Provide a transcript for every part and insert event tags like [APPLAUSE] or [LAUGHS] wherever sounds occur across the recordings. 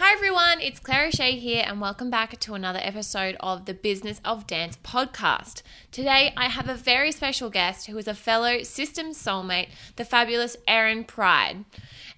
Hi everyone, it's Claire O'Shea here, and welcome back to another episode of the Business of Dance podcast. Today, I have a very special guest who is a fellow systems soulmate, the fabulous Erin Pride.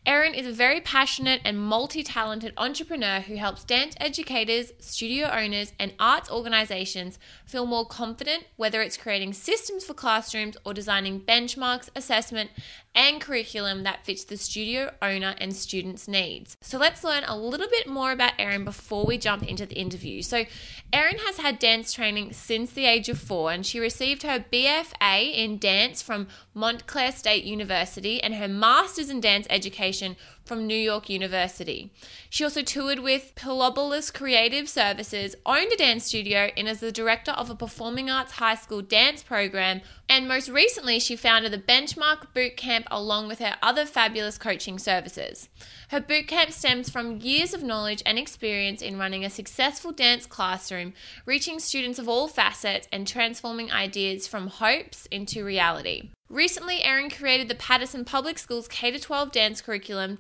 Erin is a very passionate and multi talented entrepreneur who helps dance educators, studio owners, and arts organizations feel more confident, whether it's creating systems for classrooms or designing benchmarks, assessment, and curriculum that fits the studio owner and students' needs. So let's learn a little bit more about Erin before we jump into the interview. So, Erin has had dance training since the age of four, and she received her BFA in dance from Montclair State University and her master's in dance education from New York University. She also toured with Pilobolus Creative Services, owned a dance studio, and is the director of a performing arts high school dance program. And most recently, she founded the Benchmark Boot Camp along with her other fabulous coaching services. Her boot camp stems from years of knowledge and experience in running a successful dance classroom, reaching students of all facets and transforming ideas from hopes into reality. Recently, Erin created the Paterson Public Schools K 12 dance curriculum,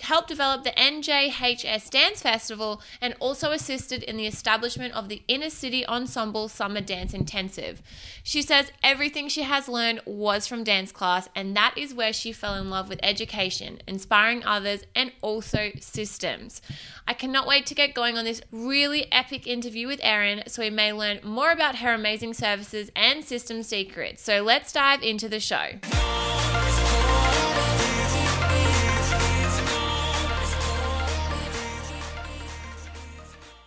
helped develop the NJHS Dance Festival, and also assisted in the establishment of the Inner City Ensemble Summer Dance Intensive. She says everything she has learned was from dance class, and that is where she fell in love with education, inspiring others, and also systems. I cannot wait to get going on this really epic interview with Erin so we may learn more about her amazing services and system secrets. So let's dive into the show.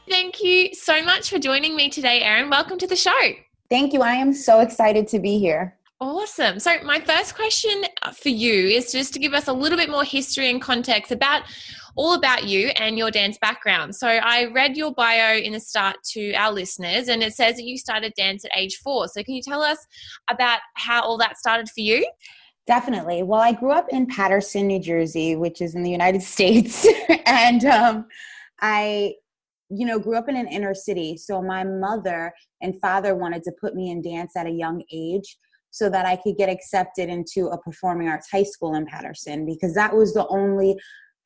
Thank you so much for joining me today, Erin. Welcome to the show. Thank you. I am so excited to be here. Awesome. So, my first question for you is just to give us a little bit more history and context about all about you and your dance background. So, I read your bio in the start to our listeners, and it says that you started dance at age four. So, can you tell us about how all that started for you? Definitely. Well, I grew up in Paterson, New Jersey, which is in the United [LAUGHS] States. and um, I, you know, grew up in an inner city. So, my mother and father wanted to put me in dance at a young age so that I could get accepted into a performing arts high school in Paterson because that was the only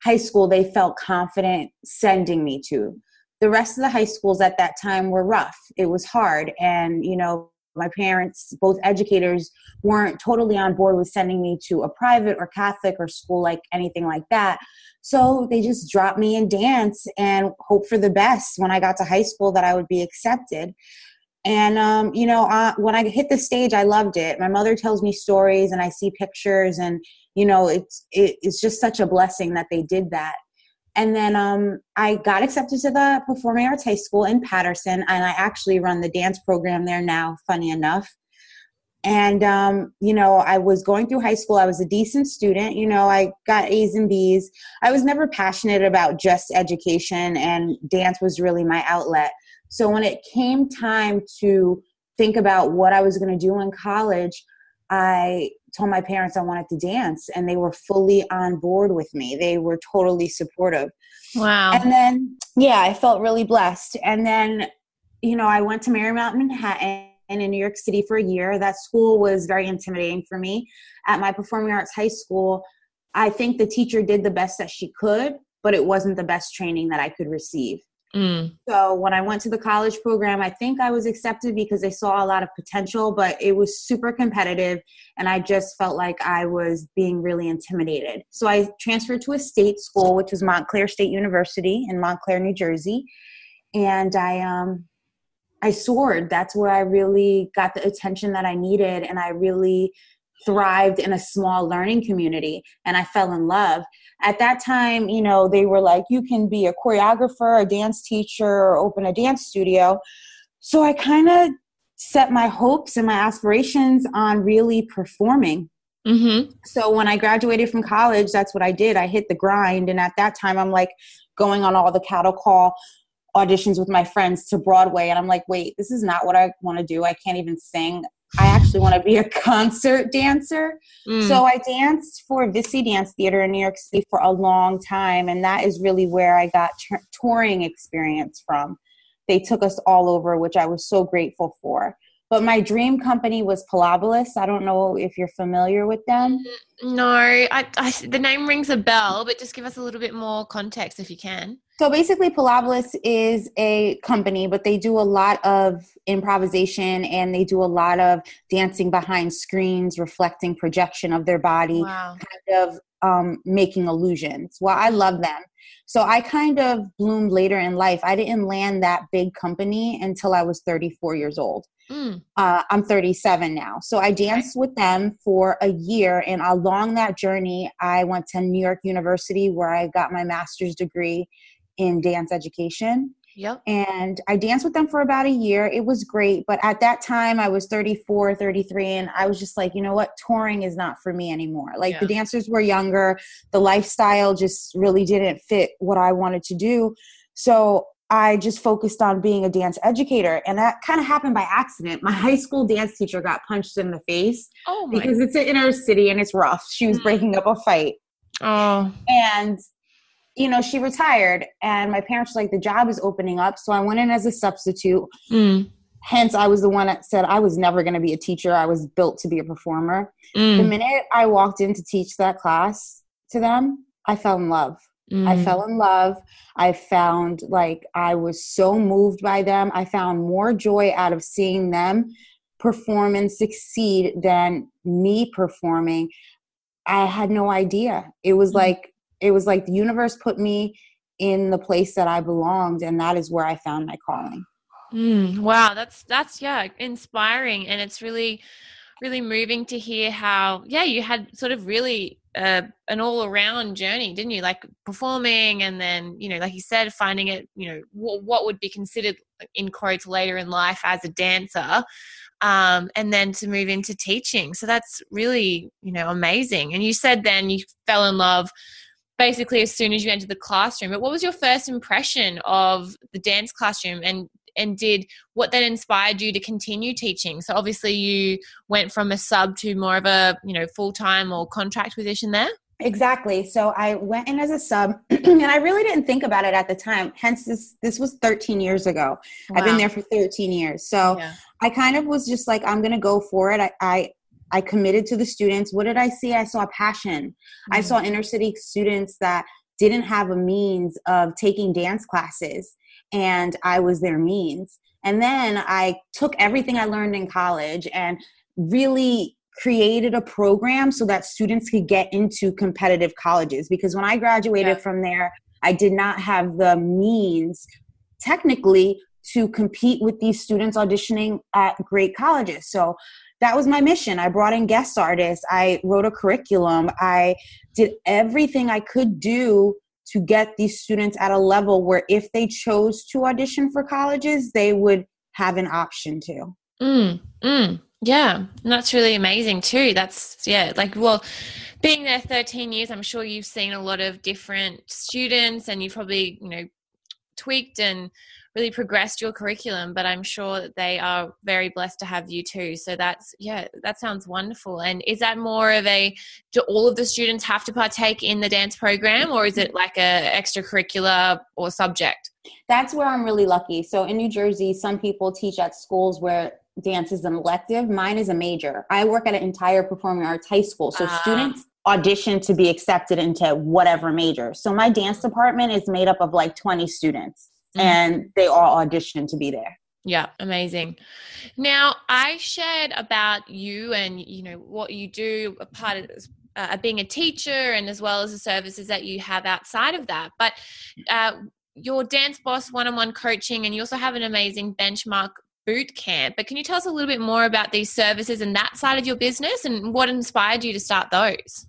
high school they felt confident sending me to. The rest of the high schools at that time were rough. It was hard. And, you know, my parents, both educators, weren't totally on board with sending me to a private or Catholic or school like anything like that. So they just dropped me in dance and hope for the best when I got to high school that I would be accepted and um, you know uh, when i hit the stage i loved it my mother tells me stories and i see pictures and you know it's it, it's just such a blessing that they did that. And then um, i got accepted to the performing arts high school in paterson and i actually run the dance program there now funny enough. And um, you know i was going through high school. I was a decent student you know i got a's and b's. I was never passionate about just education and dance was really my outlet. So when it came time to think about what I was going to do in college, I told my parents I wanted to dance, and they were fully on board with me. They were totally supportive. Wow. And then, yeah, I felt really blessed. And then, you know, I went to Marymount Manhattan and in New York City for a year. That school was very intimidating for me. At my performing arts high school, I think the teacher did the best that she could, but it wasn't the best training that I could receive. Mm. So when I went to the college program, I think I was accepted because they saw a lot of potential, but it was super competitive and I just felt like I was being really intimidated. So I transferred to a state school, which was Montclair State University in Montclair, New Jersey. And I um I soared. That's where I really got the attention that I needed and I really thrived in a small learning community and I fell in love. At that time, you know, they were like, you can be a choreographer, a dance teacher, or open a dance studio. So I kind of set my hopes and my aspirations on really performing. Mm-hmm. So when I graduated from college, that's what I did. I hit the grind. And at that time, I'm like going on all the cattle call auditions with my friends to Broadway. And I'm like, wait, this is not what I want to do. I can't even sing I actually want to be a [LAUGHS] concert dancer. Mm. So I danced for Vissi Dance Theater in New York City for a long time, and that is really where I got t- touring experience from. They took us all over, which I was so grateful for. But my dream company was Pilobolus. I don't know if you're familiar with them. Mm, no, I, I, the name rings a bell, but just give us a little bit more context if you can. So basically, Pilobolus is a company, but they do a lot of improvisation and they do a lot of dancing behind screens, reflecting projection of their body, wow. kind of um, making illusions. Well, I love them. So I kind of bloomed later in life. I didn't land that big company until I was 34 years old. Mm. Uh, I'm 37 now. So I danced with them for a year. And along that journey, I went to New York University where I got my master's degree in dance education. Yep. And I danced with them for about a year. It was great. But at that time, I was 34, 33, and I was just like, you know what? Touring is not for me anymore. Like yeah. the dancers were younger, the lifestyle just really didn't fit what I wanted to do. So I just focused on being a dance educator. And that kind of happened by accident. My [LAUGHS] high school dance teacher got punched in the face oh because it's an inner city and it's rough. She was mm. breaking up a fight. Oh. And, you know, she retired. And my parents were like, the job is opening up. So I went in as a substitute. Mm. Hence, I was the one that said I was never going to be a teacher. I was built to be a performer. Mm. The minute I walked in to teach that class to them, I fell in love. Mm. I fell in love. I found like I was so moved by them. I found more joy out of seeing them perform and succeed than me performing. I had no idea. It was mm. like it was like the universe put me in the place that I belonged and that is where I found my calling. Mm, wow, that's that's yeah, inspiring and it's really really moving to hear how yeah, you had sort of really uh, an all around journey, didn't you? Like performing, and then you know, like you said, finding it. You know, what, what would be considered in quotes later in life as a dancer, um, and then to move into teaching. So that's really you know amazing. And you said then you fell in love basically as soon as you entered the classroom. But what was your first impression of the dance classroom? And and did what then inspired you to continue teaching so obviously you went from a sub to more of a you know full-time or contract position there exactly so i went in as a sub [CLEARS THROAT] and i really didn't think about it at the time hence this this was 13 years ago wow. i've been there for 13 years so yeah. i kind of was just like i'm gonna go for it i, I I committed to the students. What did I see? I saw passion. Mm-hmm. I saw inner city students that didn't have a means of taking dance classes and I was their means. And then I took everything I learned in college and really created a program so that students could get into competitive colleges because when I graduated yeah. from there, I did not have the means technically to compete with these students auditioning at great colleges. So that was my mission. I brought in guest artists, I wrote a curriculum, I did everything I could do to get these students at a level where if they chose to audition for colleges, they would have an option to. Mm, mm, yeah, and that's really amazing too. That's, yeah, like, well, being there 13 years, I'm sure you've seen a lot of different students and you've probably, you know, tweaked and really progressed your curriculum but i'm sure that they are very blessed to have you too. So that's yeah that sounds wonderful. And is that more of a do all of the students have to partake in the dance program or is it like a extracurricular or subject? That's where i'm really lucky. So in new jersey some people teach at schools where dance is an elective. Mine is a major. I work at an entire performing arts high school so uh, students audition to be accepted into whatever major. So my dance department is made up of like 20 students mm-hmm. and they all auditioned to be there. Yeah, amazing. Now, I shared about you and you know what you do, a part of uh, being a teacher, and as well as the services that you have outside of that. But uh, your dance boss one-on-one coaching, and you also have an amazing benchmark boot camp. But can you tell us a little bit more about these services and that side of your business, and what inspired you to start those?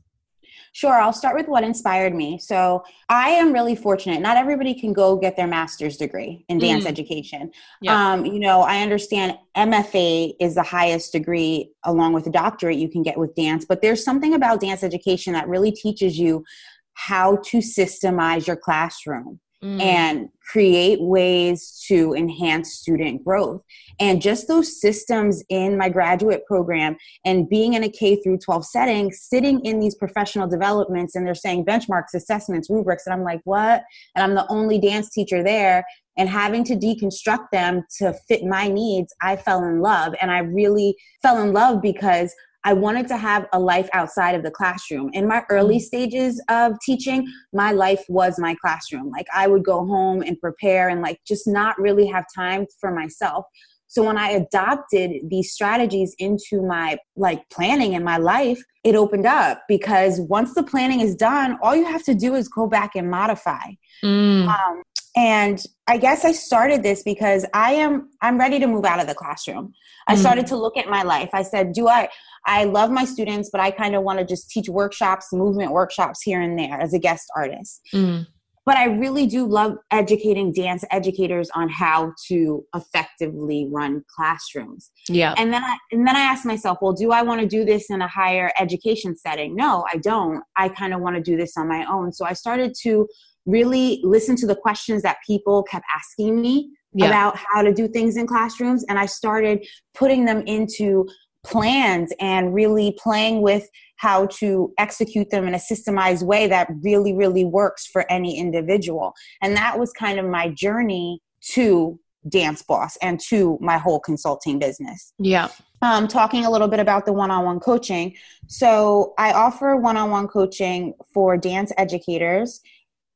Sure, I'll start with what inspired me. So, I am really fortunate. Not everybody can go get their master's degree in dance mm. education. Yeah. Um, you know, I understand MFA is the highest degree along with a doctorate you can get with dance, but there's something about dance education that really teaches you how to systemize your classroom. Mm. and create ways to enhance student growth. And just those systems in my graduate program and being in a K through 12 setting, sitting in these professional developments and they're saying benchmarks, assessments, rubrics. And I'm like, what? And I'm the only dance teacher there and having to deconstruct them to fit my needs, I fell in love. And I really fell in love because I wanted to have a life outside of the classroom. In my early mm. stages of teaching, my life was my classroom. Like I would go home and prepare and like just not really have time for myself. So when I adopted these strategies into my like planning in my life, it opened up because once the planning is done, all you have to do is go back and modify. Mm. Um, and i guess i started this because i am i'm ready to move out of the classroom. I mm. started to look at my life. I said do i i love my students but i kind of want to just teach workshops movement workshops here and there as a guest artist. Mm. but i really do love educating dance educators on how to effectively run classrooms. Yeah. And then i and then i asked myself well do i want to do this in a higher education setting? No i don't. I kind of want to do this on my own. So i started to really listen to the questions that people kept asking me yeah. about how to do things in classrooms and i started putting them into plans and really playing with how to execute them in a systemized way that really really works for any individual. And that was kind of my journey to dance boss and to my whole consulting business. Yeah. Um, talking a little bit about the one-on-one coaching. So i offer one-on-one coaching for dance educators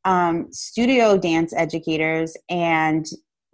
um, studio dance educators and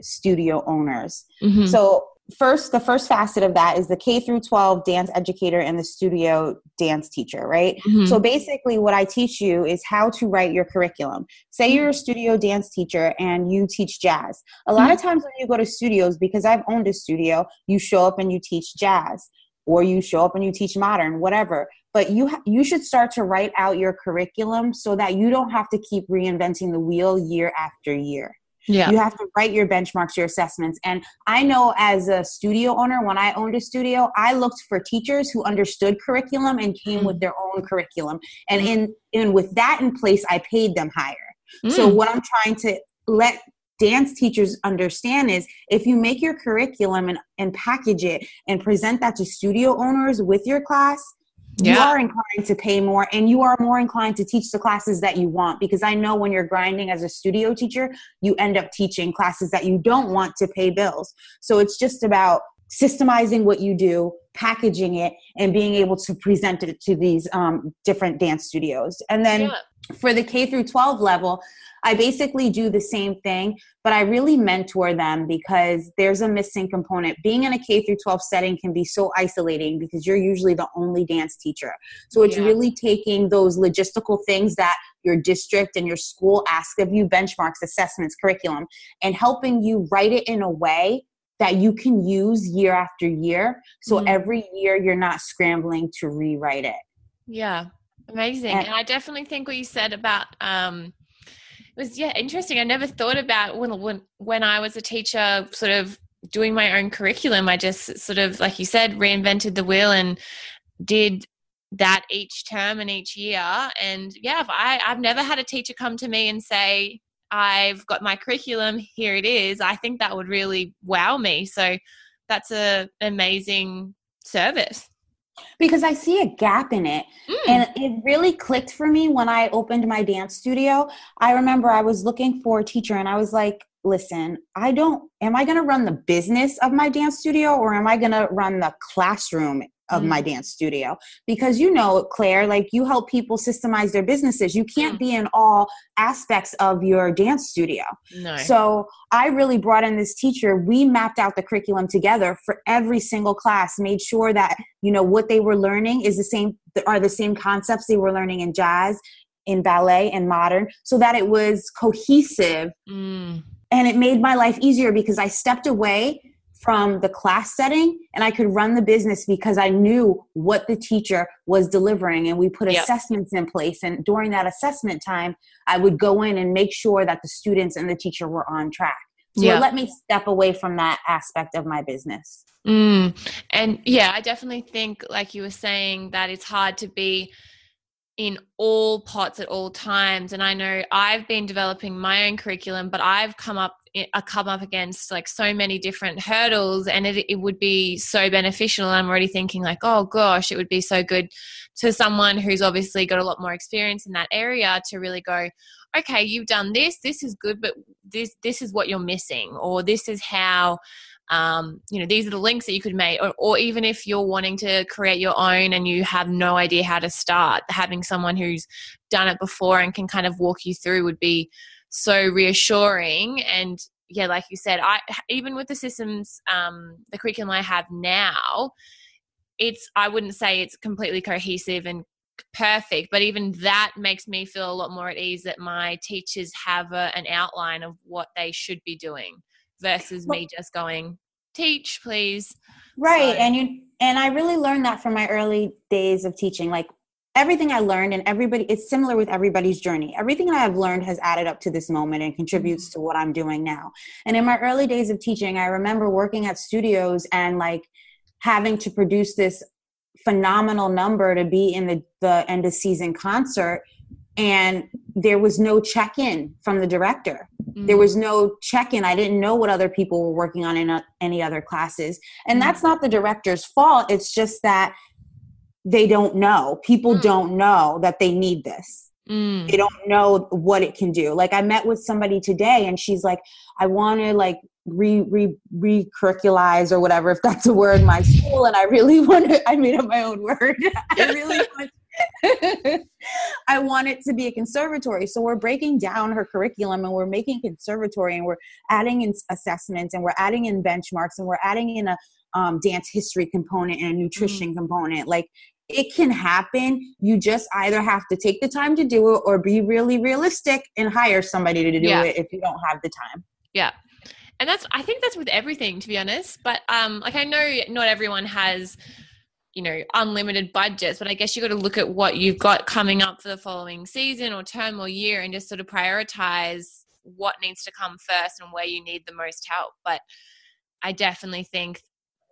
studio owners. Mm-hmm. So first the first facet of that is the K through 12 dance educator and the studio dance teacher, right? Mm-hmm. So basically what I teach you is how to write your curriculum. Say you're a studio dance teacher and you teach jazz. A lot mm-hmm. of times when you go to studios because I've owned a studio, you show up and you teach jazz or you show up and you teach modern, whatever but you ha- you should start to write out your curriculum so that you don't have to keep reinventing the wheel year after year yeah. You have to write your benchmarks, your assessments. And I know as a studio owner, when I owned a studio, I looked for teachers who understood curriculum and came mm. with their own curriculum. And mm. in and with that in place, I paid them higher. Mm. So what I'm trying to let dance teachers understand is if you make your curriculum and, and package it and present that to studio owners with your class, yeah. you are inclined to pay more and you are more inclined to teach the classes that you want because i know when you're grinding as a studio teacher you end up teaching classes that you don't want to pay bills so it's just about systemizing what you do packaging it and being able to present it to these um, different dance studios and then yeah. for the k through 12 level I basically do the same thing, but I really mentor them because there's a missing component. Being in a K through 12 setting can be so isolating because you're usually the only dance teacher. So it's yeah. really taking those logistical things that your district and your school ask of you benchmarks, assessments, curriculum and helping you write it in a way that you can use year after year. So mm-hmm. every year you're not scrambling to rewrite it. Yeah. Amazing. And, and I definitely think what you said about um it was yeah interesting. I never thought about when when when I was a teacher, sort of doing my own curriculum. I just sort of like you said, reinvented the wheel and did that each term and each year. And yeah, I I've never had a teacher come to me and say I've got my curriculum. Here it is. I think that would really wow me. So that's a amazing service because I see a gap in it. Mm. And it really clicked for me when I opened my dance studio. I remember I was looking for a teacher and I was like, listen, I don't, am I going to run the business of my dance studio or am I going to run the classroom of mm. my dance studio because you know claire like you help people systemize their businesses you can't mm. be in all aspects of your dance studio no. so i really brought in this teacher we mapped out the curriculum together for every single class made sure that you know what they were learning is the same are the same concepts they were learning in jazz in ballet and modern so that it was cohesive mm. and it made my life easier because i stepped away from the class setting and I could run the business because I knew what the teacher was delivering and we put yep. assessments in place and during that assessment time I would go in and make sure that the students and the teacher were on track. So let me step away from that aspect of my business. Mm. And yeah, I definitely think like you were saying that it's hard to be in all pots at all times and i know i've been developing my own curriculum but i've come up I come up against like so many different hurdles and it, it would be so beneficial. I'm already thinking like oh gosh it would be so good to someone who's obviously got a lot more experience in that area to really go okay you've done this this is good but this this is what you're missing or this is how um, you know these are the links that you could make or, or even if you're wanting to create your own and you have no idea how to start having someone who's done it before and can kind of walk you through would be so reassuring and yeah like you said i even with the systems um, the curriculum i have now it's i wouldn't say it's completely cohesive and perfect but even that makes me feel a lot more at ease that my teachers have a, an outline of what they should be doing versus well, me just going teach please right so. and you and i really learned that from my early days of teaching like everything i learned and everybody it's similar with everybody's journey everything i have learned has added up to this moment and contributes mm-hmm. to what i'm doing now and in my early days of teaching i remember working at studios and like having to produce this phenomenal number to be in the, the end of season concert and there was no check-in from the director mm-hmm. there was no check-in i didn't know what other people were working on in a, any other classes and mm-hmm. that's not the director's fault it's just that they don't know people mm-hmm. don't know that they need this mm. they don't know what it can do like i met with somebody today and she's like i want to like re re recurriculize or whatever if that's a word in my school and i really [LAUGHS] want to i made up my own word [LAUGHS] i really [LAUGHS] want I want it to be a conservatory. So we're breaking down her curriculum and we're making conservatory and we're adding in assessments and we're adding in benchmarks and we're adding in a um, dance history component and a nutrition mm-hmm. component. Like it can happen. You just either have to take the time to do it or be really realistic and hire somebody to do yeah. it if you don't have the time. Yeah. And that's I think that's with everything to be honest, but um like I know not everyone has you know unlimited budgets but i guess you got to look at what you've got coming up for the following season or term or year and just sort of prioritize what needs to come first and where you need the most help but i definitely think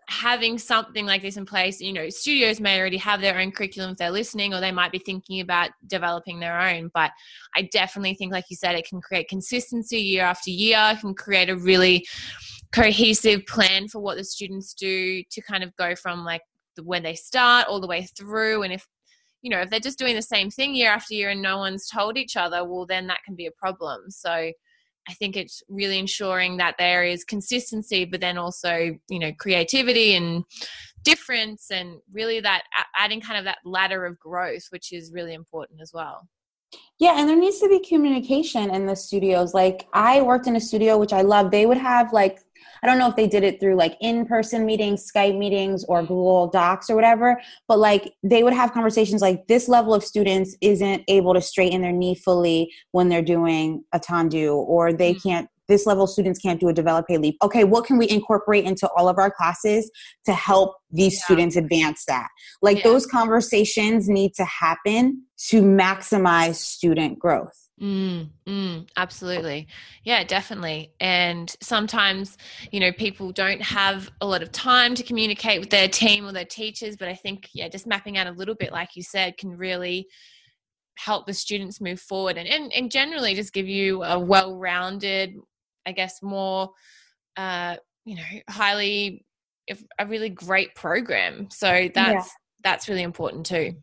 having something like this in place you know studios may already have their own curriculum if they're listening or they might be thinking about developing their own. But i definitely think like you said it can create consistency year after year can create a really cohesive plan for what the students do to kind of go from like when they start all the way through. And if you know if they're just doing the same thing year after year and no one's told each other well then that can be a problem. So i think it's really ensuring that there is consistency but then also you know creativity and difference and really that adding kind of that ladder of growth which is really important as well yeah, and there needs to be communication in the studios. Like I worked in a studio which I love. They would have like I don't know if they did it through like in person meetings, Skype meetings, or Google Docs or whatever, but like they would have conversations like this level of students isn't able to straighten their knee fully when they're doing a tendu, or they mm-hmm. can't this level students can't do a developpe leap. Okay, what can we incorporate into all of our classes to help these yeah. students advance that? Like yeah. those conversations need to happen to maximize student growth. Mm, mm, absolutely. Yeah, definitely. And sometimes, you know, people don't have a lot of time to communicate with their team or their teachers, but I think, yeah, just mapping out a little bit, like you said, can really help the students move forward and, and, and generally just give you a well rounded, I guess, more, uh, you know, highly, a really great program. So that's, yeah. that's really important too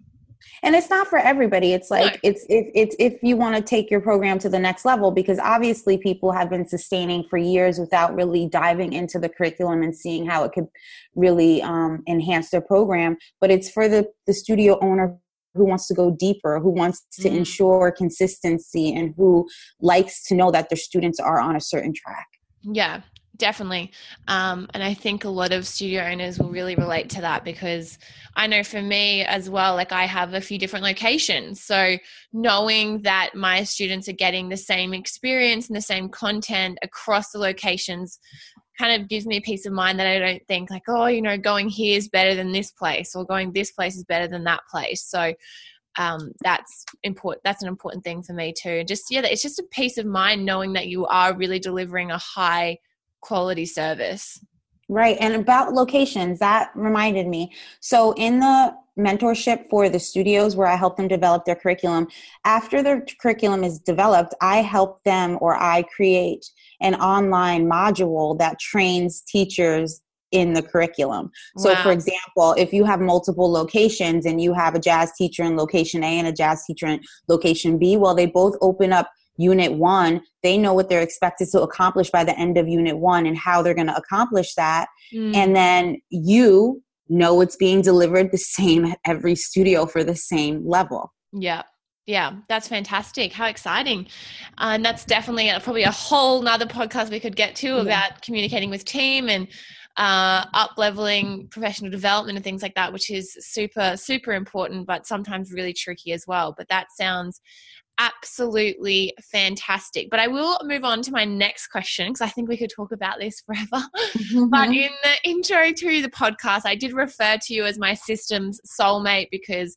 and it's not for everybody it's like no. it's if it's if you want to take your program to the next level because obviously people have been sustaining for years without really diving into the curriculum and seeing how it could really um, enhance their program but it's for the the studio owner who wants to go deeper who wants to mm. ensure consistency and who likes to know that their students are on a certain track yeah definitely. Um, and i think a lot of studio owners will really relate to that because i know for me as well like i have a few different locations. So knowing that my students are getting the same experience and the same content across the locations kind of gives me a peace of mind that i don't think like oh you know going here is better than this place or going this place is better than that place. So um, that's important that's an important thing for me too. Just yeah it's just a peace of mind knowing that you are really delivering a high quality service. Right. And about locations, that reminded me. So, in the mentorship for the studios where I help them develop their curriculum, after their curriculum is developed, I help them or I create an online module that trains teachers in the curriculum. So, wow. for example, if you have multiple locations and you have a jazz teacher in location A and a jazz teacher in location B, well, they both open up unit one, they know what they're expected to accomplish by the end of unit one and how they're going to accomplish that. Mm. And then you know it's being delivered the same at every studio for the same level. Yeah. Yeah, that's fantastic. How exciting. Uh, and that's definitely a, probably a whole nother podcast we could get to yeah. about communicating with team and uh, up leveling professional development and things like that, which is super, super important, but sometimes really tricky as well. But that sounds absolutely fantastic. But I will move on to my next question because I think we could talk about this forever. Mm-hmm. But in the intro to the podcast, I did refer to you as my systems soulmate because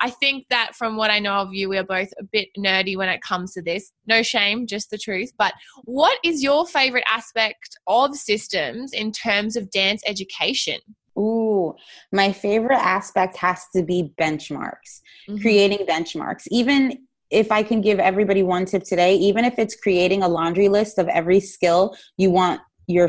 I think that from what I know of you, we are both a bit nerdy when it comes to this. No shame, just the truth. But what is your favorite aspect of systems in terms of dance education? Ooh, my favorite aspect has to be benchmarks, mm-hmm. creating benchmarks. Even if I can give everybody one tip today, even if it's creating a laundry list of every skill you want your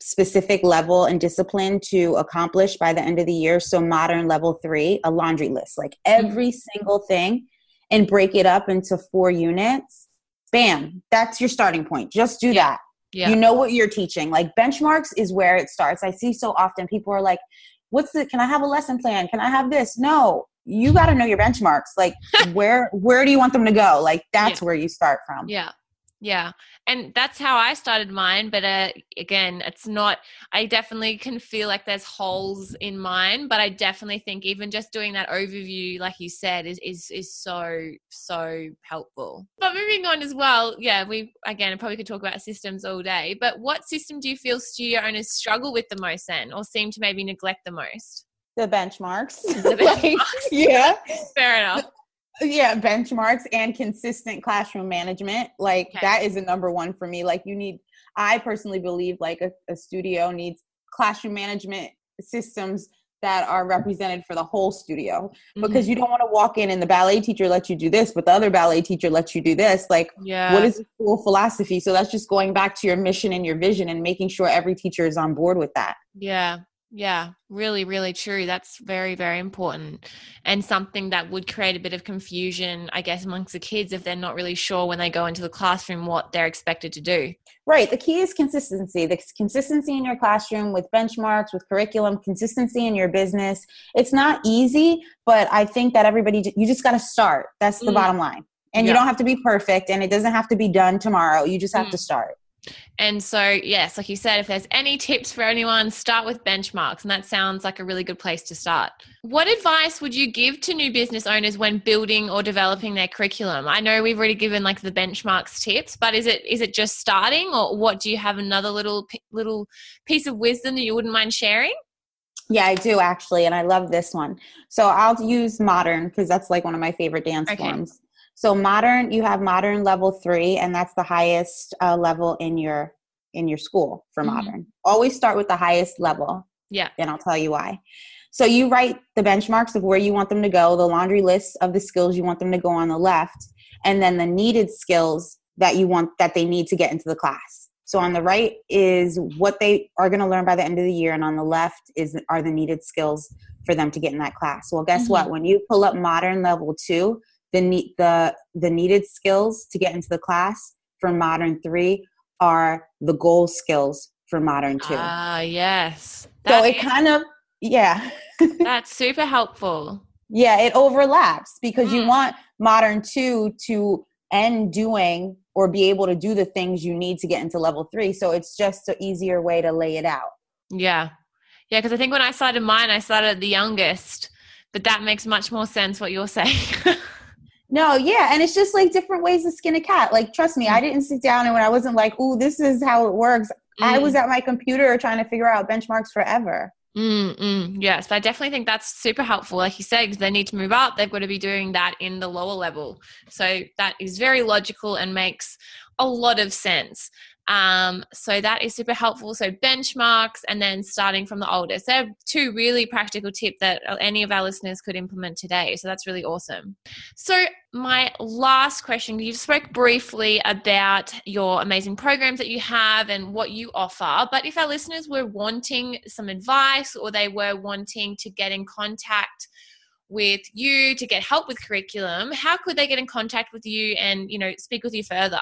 specific level and discipline to accomplish by the end of the year. So, modern level three, a laundry list, like every mm-hmm. single thing, and break it up into four units. Bam, that's your starting point. Just do yeah. that. Yeah. You know what you're teaching. Like benchmarks is where it starts. I see so often people are like, What's the can I have a lesson plan? Can I have this? No, you got to know your benchmarks. Like [LAUGHS] where where do you want them to go? Like that's yeah. where you start from. Yeah. Yeah. And that's how i started mine but uh, again it's not i definitely can feel like there's holes in mine but i definitely think even just doing that overview like you said is is is so so helpful. But moving on as well yeah we again probably could talk about systems all day but what system do you feel studio owners struggle with the most then or seem to maybe neglect the most the benchmarks. The [LAUGHS] benchmarks. like, yeah. Fair enough. Yeah, benchmarks and consistent classroom management. Like okay. that is a number one for me. Like you need I personally believe like a, a studio needs classroom management systems that are represented for the whole studio because mm-hmm. you don't want to walk in and the ballet teacher lets you do this but the other ballet teacher lets you do this like yeah. what is the school philosophy so that's just going back to your mission and your vision and making sure every teacher is on board with that yeah yeah, really, really true. That's very, very important. And something that would create a bit of confusion, I guess, amongst the kids if they're not really sure when they go into the classroom what they're expected to do. Right. The key is consistency. The consistency in your classroom with benchmarks, with curriculum, consistency in your business. It's not easy, but I think that everybody, you just got to start. That's the mm. bottom line. And yeah. you don't have to be perfect and it doesn't have to be done tomorrow. You just have mm. to start. And so, yes, like you said, if there's any tips for anyone, start with benchmarks. And that sounds like a really good place to start. What advice would you give to new business owners when building or developing their curriculum? I know we've already given like the benchmarks tips, but is it is it just starting or what do you have another little little piece of wisdom that you wouldn't mind sharing? Yeah, I do actually, and I love this one. So I'll use modern because that's like one of my favorite dance okay. forms. So modern, you have modern level three, and that's the highest uh, level in your in your school for mm-hmm. modern. Always start with the highest level. Yeah. And I'll tell you why. So you write the benchmarks of where you want them to go, the laundry list of the skills you want them to go on the left, and then the needed skills that you want that they need to get into the class. So on the right is what they are going to learn by the end of the year, and on the left is are the needed skills for them to get in that class. Well, guess mm-hmm. what? When you pull up modern level two, the need the the needed skills to get into the class for modern three are the goal skills for modern two. Ah, yes. That so it kind of yeah. [LAUGHS] that's super helpful. Yeah, it overlaps because mm. you want modern two to end doing or be able to do the things you need to get into level three. So it's just an easier way to lay it out. Yeah. Yeah, because I think when I started mine, I started at the youngest, but that makes much more sense what you're saying. [LAUGHS] No, yeah, and it's just like different ways to skin a cat. Like, trust me, I mm. didn't sit down and when I wasn't like, "Oh, this is how it works." Mm. I was mm. at my computer trying to figure out benchmarks forever. Mm-mm. Yes, but I definitely think that's super helpful. Like you said, they need to move up. They've got to be doing that in the lower level. So that is very logical and makes a lot of sense. Um, so that is super helpful. So benchmarks and then starting from the oldest. They're two really practical tips that any of our listeners could implement today. So that's really awesome. So my last question, you spoke briefly about your amazing programs that you have and what you offer. But if our listeners were wanting some advice or they were wanting to get in contact with you to get help with curriculum, how could they get in contact with you and, you know, speak with you further?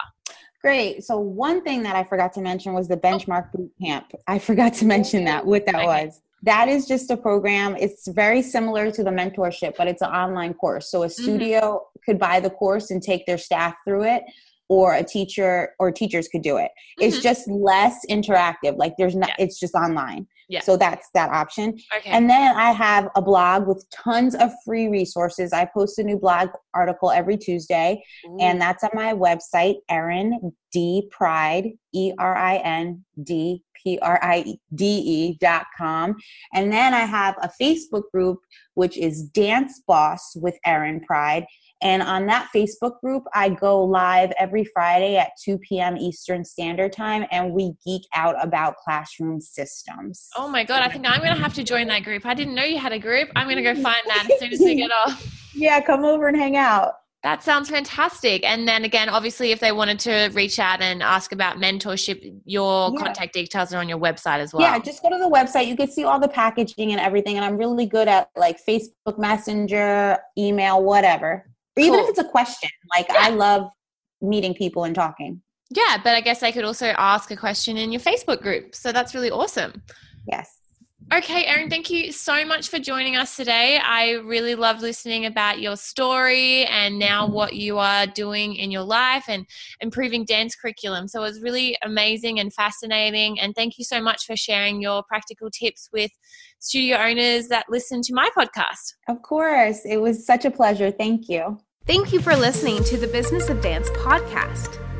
Great. So one thing that I forgot to mention was the benchmark boot camp. I forgot to mention that what that was. That is just a program. It's very similar to the mentorship, but it's an online course. So a mm-hmm. studio mm-hmm. could buy the course and take their staff through it or a teacher or teachers could do it. Mm-hmm. It's just less interactive. Like there's not, it's just online. Yeah. So that's that option. Okay. And then I have a blog with tons of free resources. I post a new blog article every Tuesday, Ooh. and that's on my website, Erin D Pride, E R I N D P R I D E dot com. And then I have a Facebook group, which is Dance Boss with Erin Pride. And on that Facebook group, I go live every Friday at 2 p.m. Eastern Standard Time and we geek out about classroom systems. Oh my God, I think I'm going to have to join that group. I didn't know you had a group. I'm going to go find that as soon as we get [LAUGHS] off. Yeah, come over and hang out. That sounds fantastic. And then again, obviously, if they wanted to reach out and ask about mentorship, your yeah. contact details are on your website as well. Yeah, just go to the website. You can see all the packaging and everything. And I'm really good at like Facebook Messenger, email, whatever. Or even if it's a question. Like yeah. I love meeting people and talking. Yeah, but I guess they could also ask a question in your Facebook group. So that's really awesome. Yes. Okay, Erin, thank you so much for joining us today. I really loved listening about your story and now what you are doing in your life and improving dance curriculum. So it was really amazing and fascinating. And thank you so much for sharing your practical tips with studio owners that listen to my podcast. Of course. It was such a pleasure. Thank you. Thank you for listening to the Business of Dance podcast.